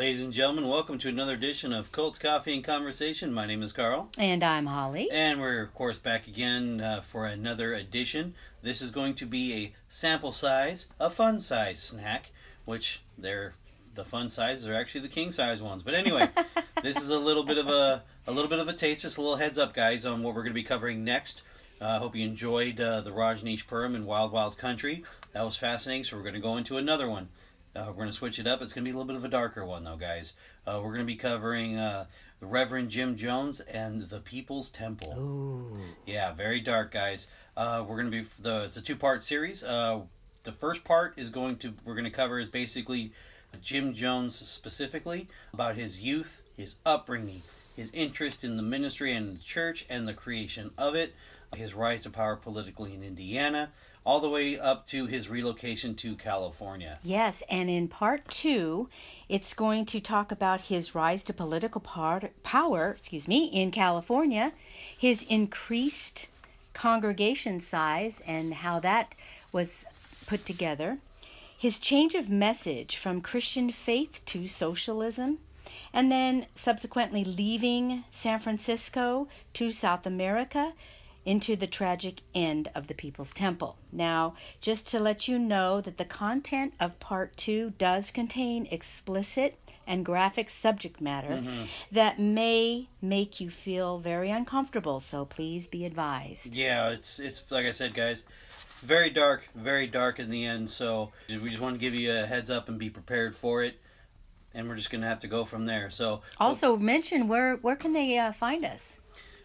ladies and gentlemen. Welcome to another edition of Cults Coffee and Conversation. My name is Carl. And I'm Holly. And we're, of course, back again uh, for another edition. This is going to be a sample size, a fun size snack, which they're the fun sizes are actually the king size ones. But anyway, this is a little bit of a a little bit of a taste, just a little heads up, guys, on what we're going to be covering next. I uh, hope you enjoyed uh, the Rajneeshpuram in Wild Wild Country. That was fascinating. So we're going to go into another one. Uh, we're going to switch it up. It's going to be a little bit of a darker one, though, guys. Uh, we're going to be covering uh, the Reverend Jim Jones and the People's Temple. Ooh. Yeah, very dark, guys. Uh, we're going to be the. It's a two-part series. Uh, the first part is going to we're going to cover is basically Jim Jones specifically about his youth, his upbringing, his interest in the ministry and the church, and the creation of it, his rise to power politically in Indiana, all the way up to his relocation to California. Yes, and in part two, it's going to talk about his rise to political par- power, excuse me, in California, his increased congregation size and how that was put together, his change of message from Christian faith to socialism, and then subsequently leaving San Francisco to South America into the tragic end of the People's Temple. Now, just to let you know that the content of part two does contain explicit and graphic subject matter mm-hmm. that may make you feel very uncomfortable, so please be advised. Yeah, it's it's like I said, guys, very dark, very dark in the end, so we just want to give you a heads up and be prepared for it. And we're just gonna have to go from there. So also mention where where can they uh, find us?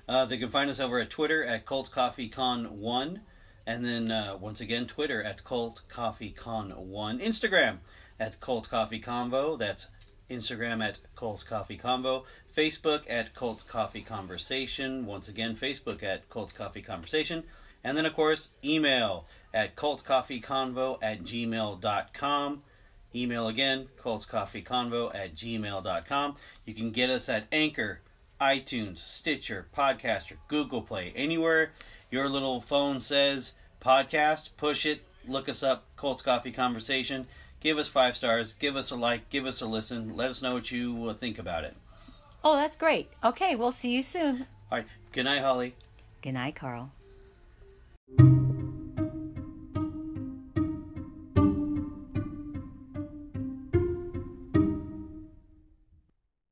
Uh, they can find us over at Twitter at Cult Coffee Con One, and then uh, once again Twitter at Cult Coffee Con One, Instagram at Cult Coffee Convo. That's Instagram at Cult Coffee Convo, Facebook at Cult Coffee Conversation. Once again, Facebook at Cult Coffee Conversation, and then of course email at cultcoffeeconvo at gmail.com. Email again, cultscoffeeconvo at gmail.com. You can get us at Anchor iTunes, Stitcher, Podcaster, Google Play, anywhere your little phone says podcast, push it, look us up, Cults Coffee Conversation. Give us five stars, give us a like, give us a listen. Let us know what you think about it. Oh, that's great. Okay, we'll see you soon. All right. Good night, Holly. Good night, Carl.